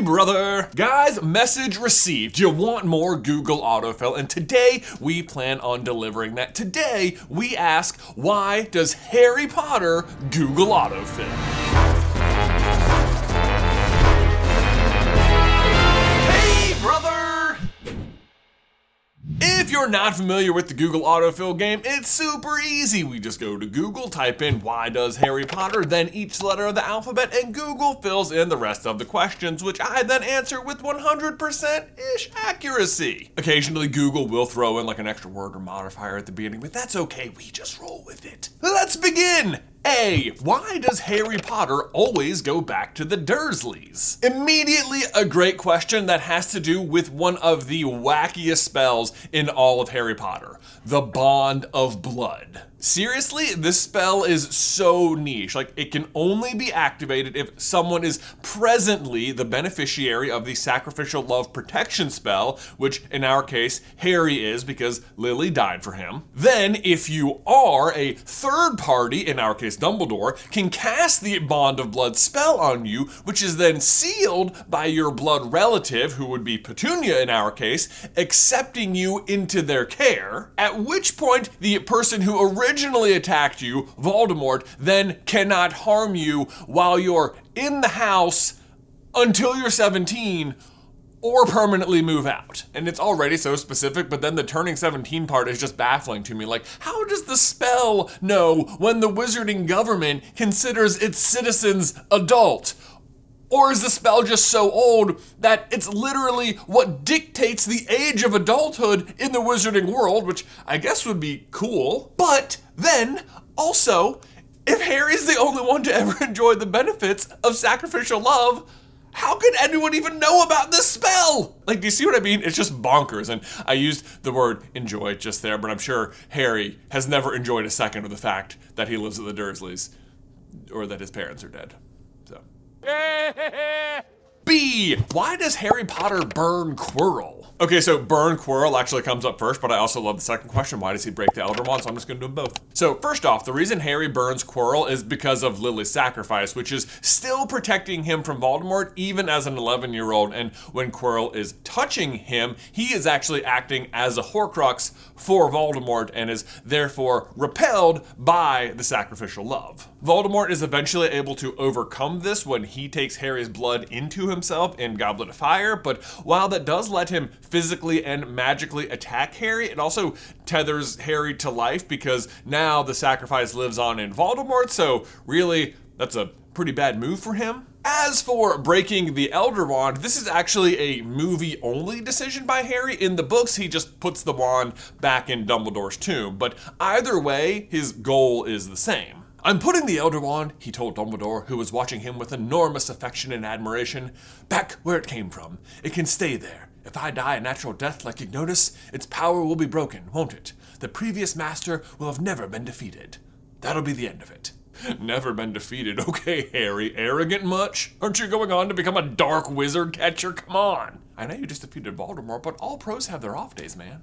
Brother! Guys, message received. You want more Google autofill, and today we plan on delivering that. Today we ask, why does Harry Potter Google autofill? If you're not familiar with the Google autofill game, it's super easy. We just go to Google, type in why does Harry Potter, then each letter of the alphabet, and Google fills in the rest of the questions, which I then answer with 100%-ish accuracy. Occasionally, Google will throw in like an extra word or modifier at the beginning, but that's okay. We just roll with it. Let's begin! A. Why does Harry Potter always go back to the Dursleys? Immediately, a great question that has to do with one of the wackiest spells in all of Harry Potter the Bond of Blood. Seriously, this spell is so niche. Like, it can only be activated if someone is presently the beneficiary of the sacrificial love protection spell, which in our case, Harry is because Lily died for him. Then, if you are a third party, in our case, Dumbledore, can cast the Bond of Blood spell on you, which is then sealed by your blood relative, who would be Petunia in our case, accepting you into their care. At which point, the person who originally attacked you, Voldemort, then cannot harm you while you're in the house until you're 17 or permanently move out. And it's already so specific, but then the turning 17 part is just baffling to me. Like, how does the spell know when the wizarding government considers its citizens adult? Or is the spell just so old that it's literally what dictates the age of adulthood in the wizarding world, which I guess would be cool. But then, also, if Harry's the only one to ever enjoy the benefits of sacrificial love, how could anyone even know about this spell? Like, do you see what I mean? It's just bonkers. And I used the word enjoy just there, but I'm sure Harry has never enjoyed a second of the fact that he lives at the Dursleys or that his parents are dead. So. B. Why does Harry Potter burn Quirrell? Okay, so burn Quirrell actually comes up first, but I also love the second question. Why does he break the Elder Wand? So I'm just gonna do them both. So first off, the reason Harry burns Quirrell is because of Lily's sacrifice, which is still protecting him from Voldemort even as an 11 year old. And when Quirrell is touching him, he is actually acting as a Horcrux for Voldemort and is therefore repelled by the sacrificial love. Voldemort is eventually able to overcome this when he takes Harry's blood into himself in Goblet of Fire, but while that does let him physically and magically attack Harry, it also tethers Harry to life because now the sacrifice lives on in Voldemort, so really, that's a pretty bad move for him. As for breaking the Elder Wand, this is actually a movie only decision by Harry. In the books, he just puts the wand back in Dumbledore's tomb, but either way, his goal is the same. I'm putting the Elder Wand, he told Dumbledore, who was watching him with enormous affection and admiration, back where it came from. It can stay there. If I die a natural death like Ignotus, its power will be broken, won't it? The previous master will have never been defeated. That'll be the end of it. Never been defeated. Okay, Harry, arrogant much? Aren't you going on to become a dark wizard catcher? Come on. I know you just defeated Voldemort, but all pros have their off days, man.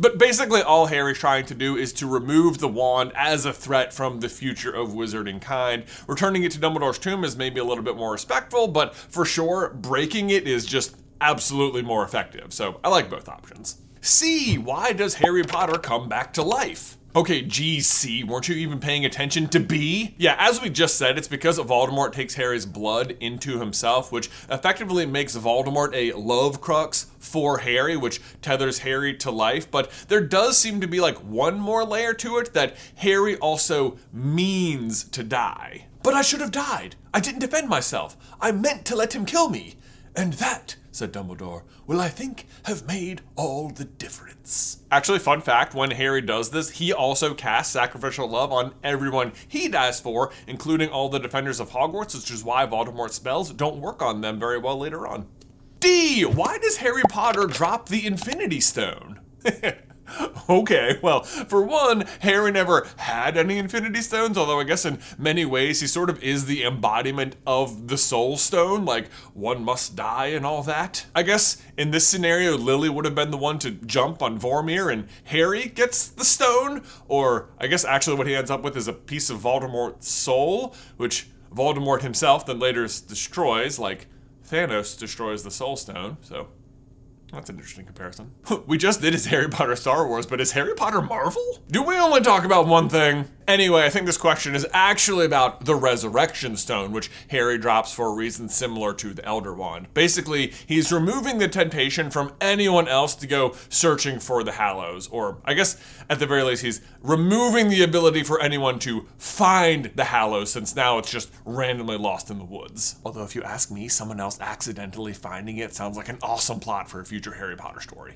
But basically, all Harry's trying to do is to remove the wand as a threat from the future of wizarding kind. Returning it to Dumbledore's tomb is maybe a little bit more respectful, but for sure, breaking it is just absolutely more effective. So I like both options. C. Why does Harry Potter come back to life? Okay, GC, weren't you even paying attention to B? Yeah, as we just said, it's because Voldemort takes Harry's blood into himself, which effectively makes Voldemort a love crux for Harry, which tethers Harry to life. But there does seem to be like one more layer to it that Harry also means to die. But I should have died. I didn't defend myself. I meant to let him kill me. And that, said Dumbledore, will I think have made all the difference. Actually, fun fact when Harry does this, he also casts sacrificial love on everyone he dies for, including all the defenders of Hogwarts, which is why Voldemort's spells don't work on them very well later on. D. Why does Harry Potter drop the Infinity Stone? Okay, well, for one, Harry never had any Infinity Stones, although I guess in many ways he sort of is the embodiment of the Soul Stone, like one must die and all that. I guess in this scenario, Lily would have been the one to jump on Vormir and Harry gets the stone, or I guess actually what he ends up with is a piece of Voldemort's soul, which Voldemort himself then later destroys, like Thanos destroys the Soul Stone, so that's an interesting comparison. we just did his Harry Potter Star Wars, but is Harry Potter Marvel? Do we only talk about one thing? Anyway, I think this question is actually about the Resurrection Stone, which Harry drops for a reason similar to the Elder Wand. Basically, he's removing the temptation from anyone else to go searching for the Hallows, or I guess at the very least, he's removing the ability for anyone to find the Hallows, since now it's just randomly lost in the woods. Although, if you ask me, someone else accidentally finding it sounds like an awesome plot for a future Harry Potter story.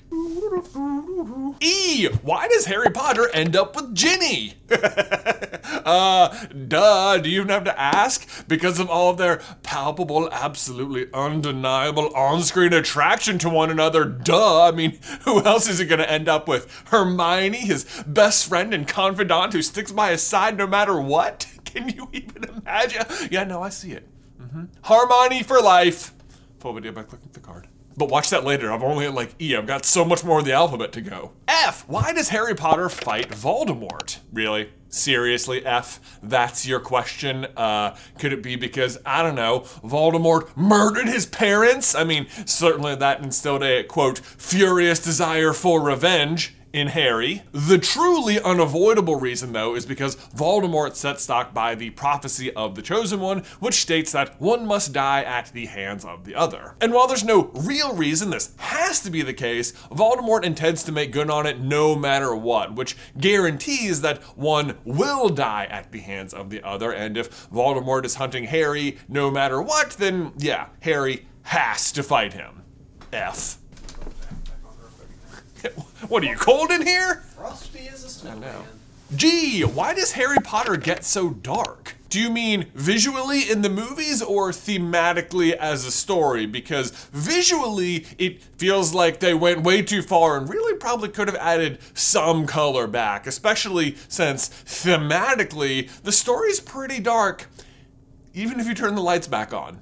E! Why does Harry Potter end up with Ginny? uh, duh, do you even have to ask? Because of all of their palpable, absolutely undeniable on screen attraction to one another, duh. I mean, who else is it gonna end up with? Hermione, his best friend and confidant who sticks by his side no matter what? Can you even imagine? Yeah, no, I see it. Mm-hmm. Hermione for life. Full video by clicking the card. But watch that later. I'm only at like E. I've got so much more of the alphabet to go. F. Why does Harry Potter fight Voldemort? Really? Seriously, F? That's your question? Uh, could it be because, I don't know, Voldemort murdered his parents? I mean, certainly that instilled a, quote, furious desire for revenge in Harry. The truly unavoidable reason, though, is because Voldemort set stock by the prophecy of the Chosen One, which states that one must die at the hands of the other. And while there's no real reason this has to be the case, Voldemort intends to make good on it no matter what, which guarantees that one will die at the hands of the other. And if Voldemort is hunting Harry no matter what, then yeah, Harry has to fight him. F. What are you cold in here? Frosty is a snowman. Gee, why does Harry Potter get so dark? Do you mean visually in the movies or thematically as a story? Because visually, it feels like they went way too far and really probably could have added some color back, especially since thematically, the story's pretty dark, even if you turn the lights back on.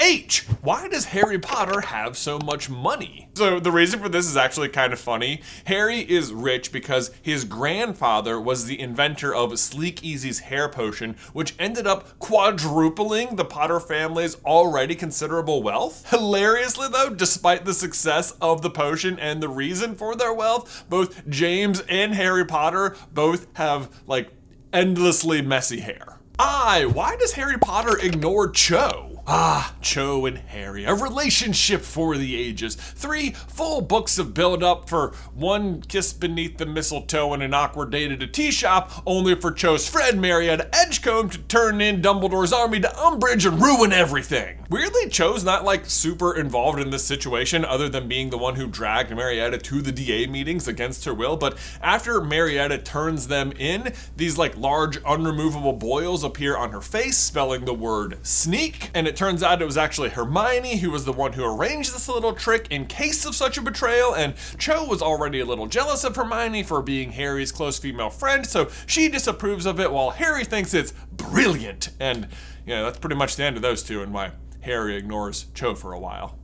H. Why does Harry Potter have so much money? So, the reason for this is actually kind of funny. Harry is rich because his grandfather was the inventor of Sleekeazy's hair potion, which ended up quadrupling the Potter family's already considerable wealth. Hilariously, though, despite the success of the potion and the reason for their wealth, both James and Harry Potter both have like endlessly messy hair. I. Why does Harry Potter ignore Cho? Ah, Cho and Harry, a relationship for the ages. Three full books of build up for one kiss beneath the mistletoe and an awkward date at a tea shop, only for Cho's friend Marietta Edgecombe to turn in Dumbledore's army to Umbridge and ruin everything. Weirdly, Cho's not like super involved in this situation other than being the one who dragged Marietta to the DA meetings against her will, but after Marietta turns them in, these like large unremovable boils appear on her face, spelling the word sneak, and it turns out it was actually Hermione who was the one who arranged this little trick in case of such a betrayal, and Cho was already a little jealous of Hermione for being Harry's close female friend, so she disapproves of it while Harry thinks it's brilliant. And, know, that's pretty much the end of those two and why Harry ignores Cho for a while.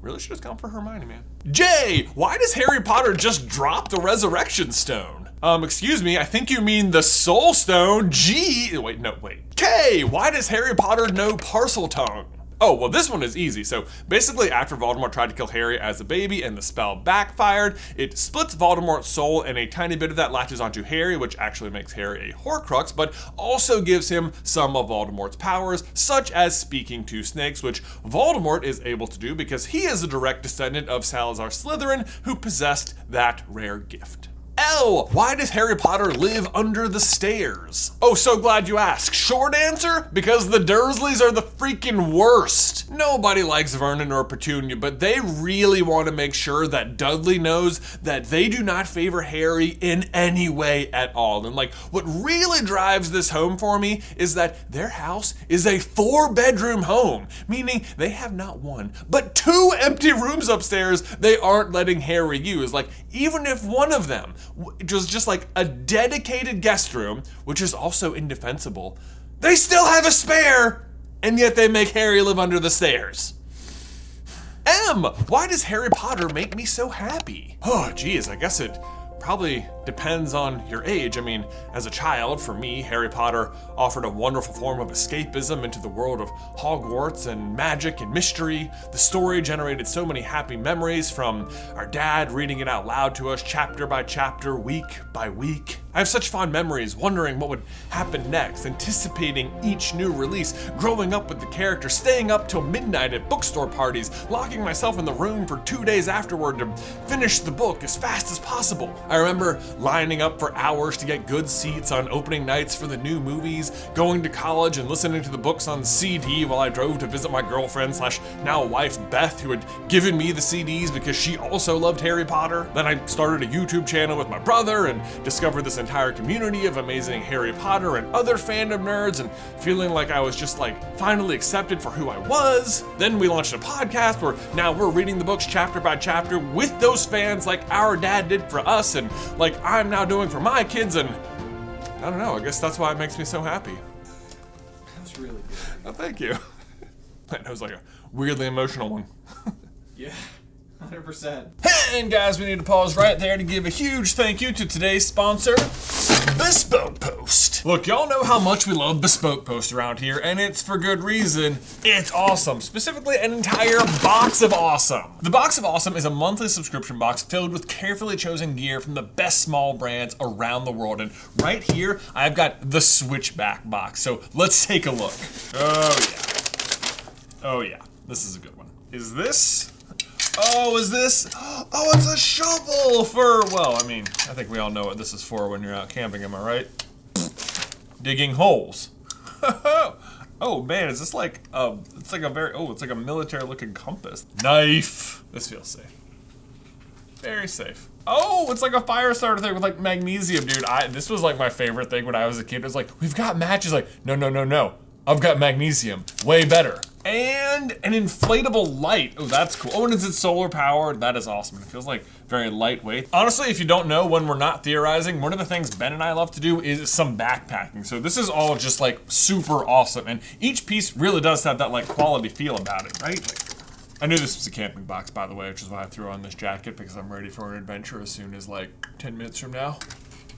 Really should have gone for Hermione, man. J, why does Harry Potter just drop the Resurrection Stone? Um, excuse me, I think you mean the Soul Stone. G, wait, no, wait. K, why does Harry Potter know parcel Parseltongue? Oh, well, this one is easy. So basically, after Voldemort tried to kill Harry as a baby and the spell backfired, it splits Voldemort's soul, and a tiny bit of that latches onto Harry, which actually makes Harry a Horcrux, but also gives him some of Voldemort's powers, such as speaking to snakes, which Voldemort is able to do because he is a direct descendant of Salazar Slytherin, who possessed that rare gift. L. Why does Harry Potter live under the stairs? Oh, so glad you asked. Short answer? Because the Dursleys are the freaking worst. Nobody likes Vernon or Petunia, but they really want to make sure that Dudley knows that they do not favor Harry in any way at all. And like, what really drives this home for me is that their house is a four bedroom home, meaning they have not one, but two empty rooms upstairs they aren't letting Harry use. Like, even if one of them it was just like a dedicated guest room, which is also indefensible. They still have a spare, and yet they make Harry live under the stairs. M, why does Harry Potter make me so happy? Oh, geez, I guess it probably depends on your age. I mean, as a child, for me, Harry Potter offered a wonderful form of escapism into the world of Hogwarts and magic and mystery. The story generated so many happy memories from our dad reading it out loud to us chapter by chapter, week by week. I have such fond memories wondering what would happen next, anticipating each new release, growing up with the character, staying up till midnight at bookstore parties, locking myself in the room for two days afterward to finish the book as fast as possible. I remember lining up for hours to get good seats on opening nights for the new movies, going to college and listening to the books on CD while I drove to visit my girlfriend slash now wife Beth, who had given me the CDs because she also loved Harry Potter. Then I started a YouTube channel with my brother and discovered this entire community of amazing Harry Potter and other fandom nerds and feeling like I was just like finally accepted for who I was. Then we launched a podcast where now we're reading the books chapter by chapter with those fans like our dad did for us and like I'm now doing for my kids and I don't know, I guess that's why it makes me so happy. That's really good. Oh, thank you. That was like a weirdly emotional one. Yeah. 100%. And guys, we need to pause right there to give a huge thank you to today's sponsor, Bespoke Post. Look, y'all know how much we love Bespoke Post around here, and it's for good reason. It's awesome. Specifically, an entire box of awesome. The Box of Awesome is a monthly subscription box filled with carefully chosen gear from the best small brands around the world. And right here, I've got the Switchback box. So let's take a look. Oh, yeah. Oh, yeah. This is a good one. Is this Oh, is this? Oh, it's a shovel for, well, I mean, I think we all know what this is for when you're out camping, am I right? Digging holes. oh man, is this like a, it's like a very, oh, it's like a military looking compass. Knife. This feels safe. Very safe. Oh, it's like a fire starter thing with like magnesium, dude. I, this was like my favorite thing when I was a kid. It was like, we've got matches. Like, no, no, no, no. I've got magnesium. Way better. And an inflatable light. Oh, that's cool. Oh, and is it solar powered? That is awesome. It feels like very lightweight. Honestly, if you don't know, when we're not theorizing, one of the things Ben and I love to do is some backpacking. So this is all just like super awesome. And each piece really does have that like quality feel about it, right? Like, I knew this was a camping box, by the way, which is why I threw on this jacket because I'm ready for an adventure as soon as like 10 minutes from now.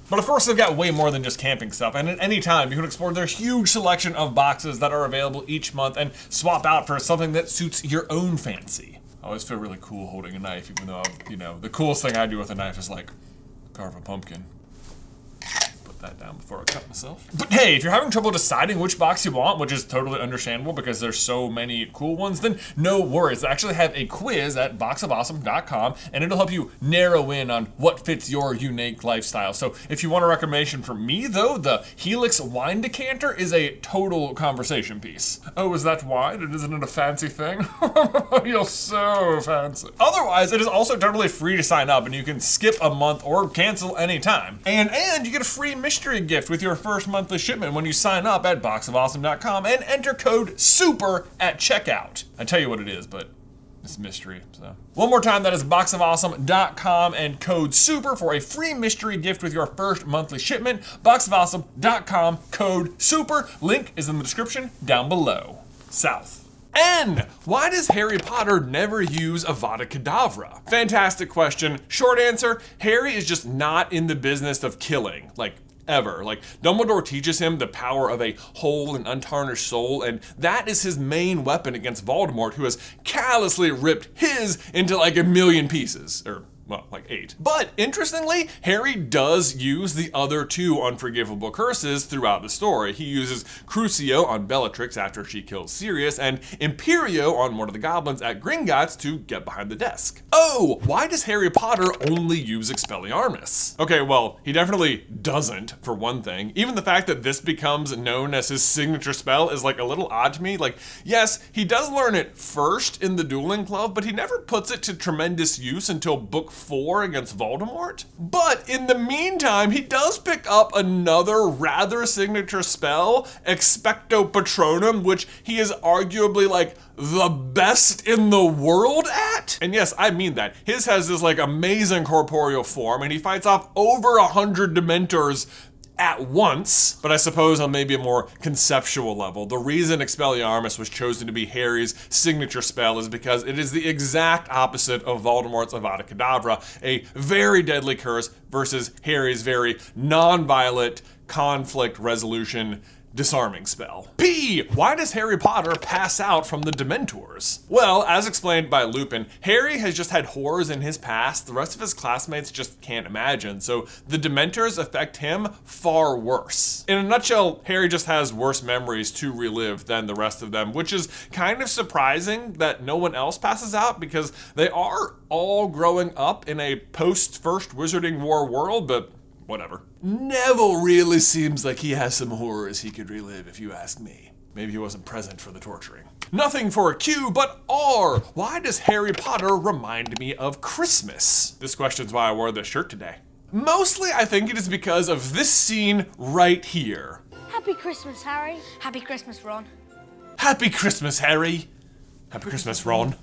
But of course, they've got way more than just camping stuff, and at any time, you can explore their huge selection of boxes that are available each month and swap out for something that suits your own fancy. I always feel really cool holding a knife, even though, I've, you know, the coolest thing I do with a knife is like carve a pumpkin. Put that down before I cut myself. But hey, if you're having trouble deciding which box you want, which is totally understandable because there's so many cool ones, then no worries. I actually have a quiz at boxofawesome.com and it'll help you narrow in on what fits your unique lifestyle. So if you want a recommendation from me, though, the Helix wine decanter is a total conversation piece. Oh, is that wine? And isn't it a fancy thing? You're so fancy. Otherwise, it is also totally free to sign up and you can skip a month or cancel anytime. And and you get a free mystery gift with your first monthly shipment when you sign up at boxofawesome.com and enter code SUPER at checkout. I tell you what it is, but it's mystery. So one more time, that is boxofawesome.com and code SUPER for a free mystery gift with your first monthly shipment. Boxofawesome.com code SUPER. Link is in the description down below. South. N. Why does Harry Potter never use Avada Kedavra? Fantastic question. Short answer Harry is just not in the business of killing. Like, ever. Like Dumbledore teaches him the power of a whole and untarnished soul, and that is his main weapon against Voldemort, who has callously ripped his into like a million pieces. Or well, like eight. But interestingly, Harry does use the other two unforgivable curses throughout the story. He uses Crucio on Bellatrix after she kills Sirius, and Imperio on one of the goblins at Gringotts to get behind the desk. Oh, why does Harry Potter only use Expelliarmus? Okay, well, he definitely doesn't, for one thing. Even the fact that this becomes known as his signature spell is like a little odd to me. Like, yes, he does learn it first in the dueling club, but he never puts it to tremendous use until book four against Voldemort. But in the meantime, he does pick up another rather signature spell, Expecto Patronum, which he is arguably like the best in the world at. And yes, I mean that. His has this like amazing corporeal form, and he fights off over a hundred Dementors at once, but I suppose on maybe a more conceptual level. The reason Expelliarmus was chosen to be Harry's signature spell is because it is the exact opposite of Voldemort's Avada Kedavra, a very deadly curse versus Harry's very non-violent conflict resolution disarming spell. P. Why does Harry Potter pass out from the Dementors? Well, as explained by Lupin, Harry has just had horrors in his past the rest of his classmates just can't imagine, so the Dementors affect him far worse. In a nutshell, Harry just has worse memories to relive than the rest of them, which is kind of surprising that no one else passes out because they are all growing up in a post First Wizarding War world, but whatever. Neville really seems like he has some horrors he could relive, if you ask me. Maybe he wasn't present for the torturing. Nothing for a Q, but R. Why does Harry Potter remind me of Christmas? This question's why I wore this shirt today. Mostly, I think it is because of this scene right here. Happy Christmas, Harry. Happy Christmas, Ron. Happy Christmas, Harry. Happy Christmas, Ron.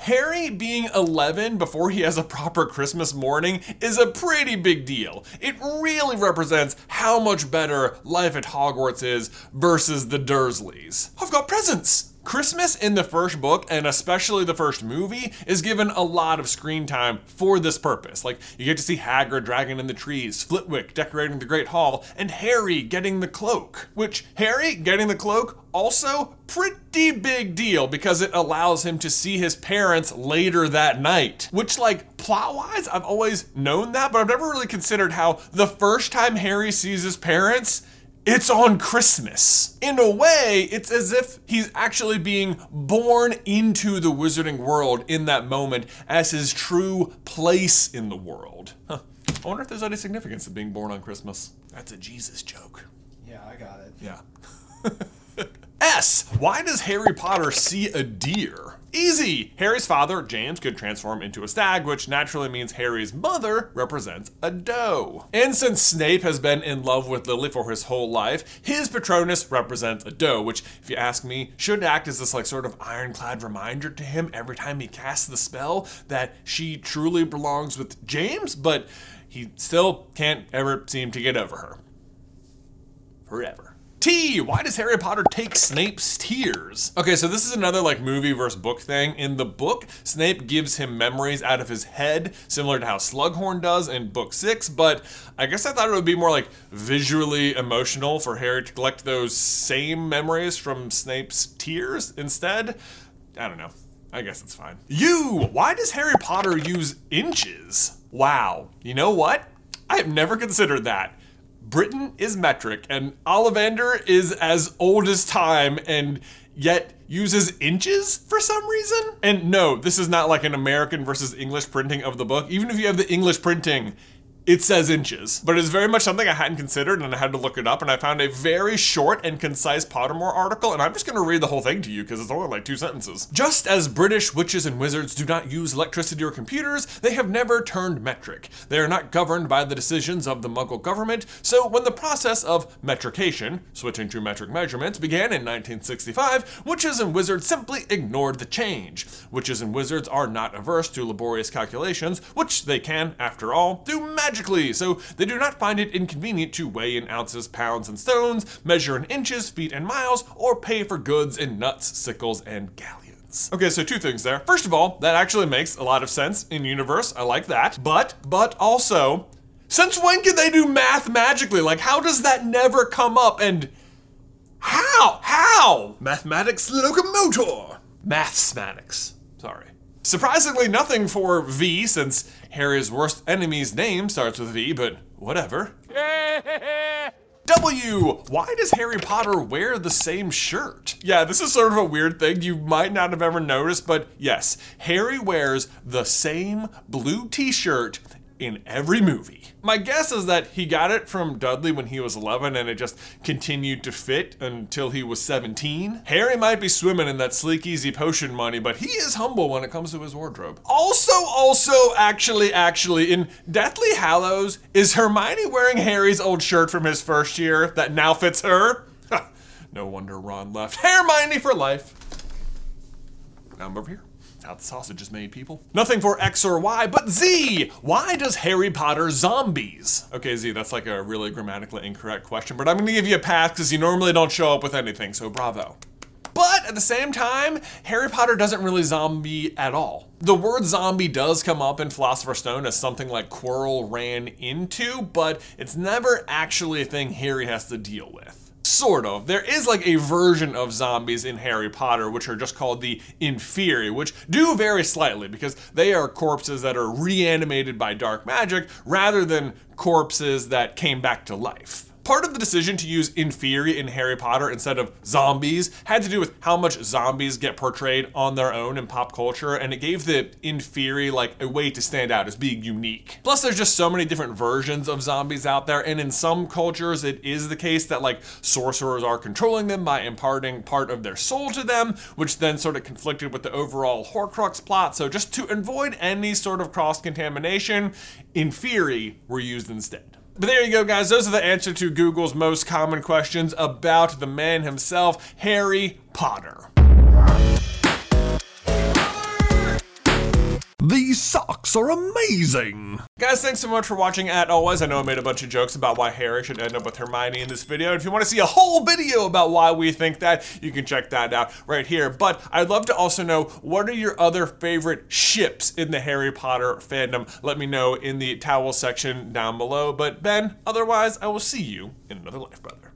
Harry being 11 before he has a proper Christmas morning is a pretty big deal. It really represents how much better life at Hogwarts is versus the Dursleys. I've got presents! Christmas in the first book, and especially the first movie, is given a lot of screen time for this purpose. Like, you get to see Hagrid dragging in the trees, Flitwick decorating the Great Hall, and Harry getting the cloak. Which, Harry getting the cloak, also pretty big deal because it allows him to see his parents later that night. Which, like, plot wise, I've always known that, but I've never really considered how the first time Harry sees his parents, it's on Christmas. In a way, it's as if he's actually being born into the wizarding world in that moment as his true place in the world. Huh. I wonder if there's any significance of being born on Christmas. That's a Jesus joke. Yeah, I got it. Yeah. S. Why does Harry Potter see a deer? Easy! Harry's father, James, could transform into a stag, which naturally means Harry's mother represents a doe. And since Snape has been in love with Lily for his whole life, his Patronus represents a doe, which, if you ask me, should act as this like sort of ironclad reminder to him every time he casts the spell that she truly belongs with James, but he still can't ever seem to get over her. Forever. T. Why does Harry Potter take Snape's tears? Okay, so this is another like movie versus book thing. In the book, Snape gives him memories out of his head, similar to how Slughorn does in book six, but I guess I thought it would be more like visually emotional for Harry to collect those same memories from Snape's tears instead. I don't know. I guess it's fine. You! Why does Harry Potter use inches? Wow. You know what? I have never considered that. Britain is metric, and Ollivander is as old as time, and yet uses inches for some reason. And no, this is not like an American versus English printing of the book. Even if you have the English printing, it says inches, but it's very much something I hadn't considered and I had to look it up and I found a very short and concise Pottermore article and I'm just gonna read the whole thing to you because it's only like two sentences. Just as British witches and wizards do not use electricity or computers, they have never turned metric. They are not governed by the decisions of the Muggle government, so when the process of metrication, switching to metric measurements, began in 1965, witches and wizards simply ignored the change. Witches and wizards are not averse to laborious calculations, which they can, after all, do magically, so they do not find it inconvenient to weigh in ounces, pounds, and stones, measure in inches, feet, and miles, or pay for goods in Knuts, sickles, and galleons. Okay, so two things there. First of all, that actually makes a lot of sense in universe. I like that. But, but also, since when can they do math magically? Like, how does that never come up? And how? How? Mathematics locomotor. Mathematics. Sorry. Surprisingly, nothing for V, since Harry's worst enemy's name starts with V, but whatever. W. Why does Harry Potter wear the same shirt? Yeah, this is sort of a weird thing you might not have ever noticed, but yes, Harry wears the same blue t shirt in every movie. My guess is that he got it from Dudley when he was 11 and it just continued to fit until he was 17. Harry might be swimming in that Sleekeazy potion money, but he is humble when it comes to his wardrobe. Also, also, actually, actually, in Deathly Hallows, is Hermione wearing Harry's old shirt from his first year that now fits her? no wonder Ron left. Hermione for life. Now I'm over here. How the sausage is made, people. Nothing for X or Y, but Z! Why does Harry Potter zombies? Okay, Z, that's like a really grammatically incorrect question, but I'm gonna give you a pass because you normally don't show up with anything, so bravo. But at the same time, Harry Potter doesn't really zombie at all. The word zombie does come up in Philosopher's Stone as something like Quirrell ran into, but it's never actually a thing Harry has to deal with. Sort of. There is like a version of zombies in Harry Potter, which are just called the Inferi, which do vary slightly because they are corpses that are reanimated by dark magic rather than corpses that came back to life. Part of the decision to use Inferi in Harry Potter instead of zombies had to do with how much zombies get portrayed on their own in pop culture, and it gave the Inferi like a way to stand out as being unique. Plus, there's just so many different versions of zombies out there, and in some cultures, it is the case that like sorcerers are controlling them by imparting part of their soul to them, which then sort of conflicted with the overall Horcrux plot. So, just to avoid any sort of cross contamination, Inferi were used instead. But there you go, guys. Those are the answer to Google's most common questions about the man himself, Harry Potter. These socks are amazing! Guys, thanks so much for watching as always. I know I made a bunch of jokes about why Harry should end up with Hermione in this video. If you want to see a whole video about why we think that, you can check that out right here. But I'd love to also know what are your other favorite ships in the Harry Potter fandom? Let me know in the towel section down below. But Ben, otherwise, I will see you in another life, brother.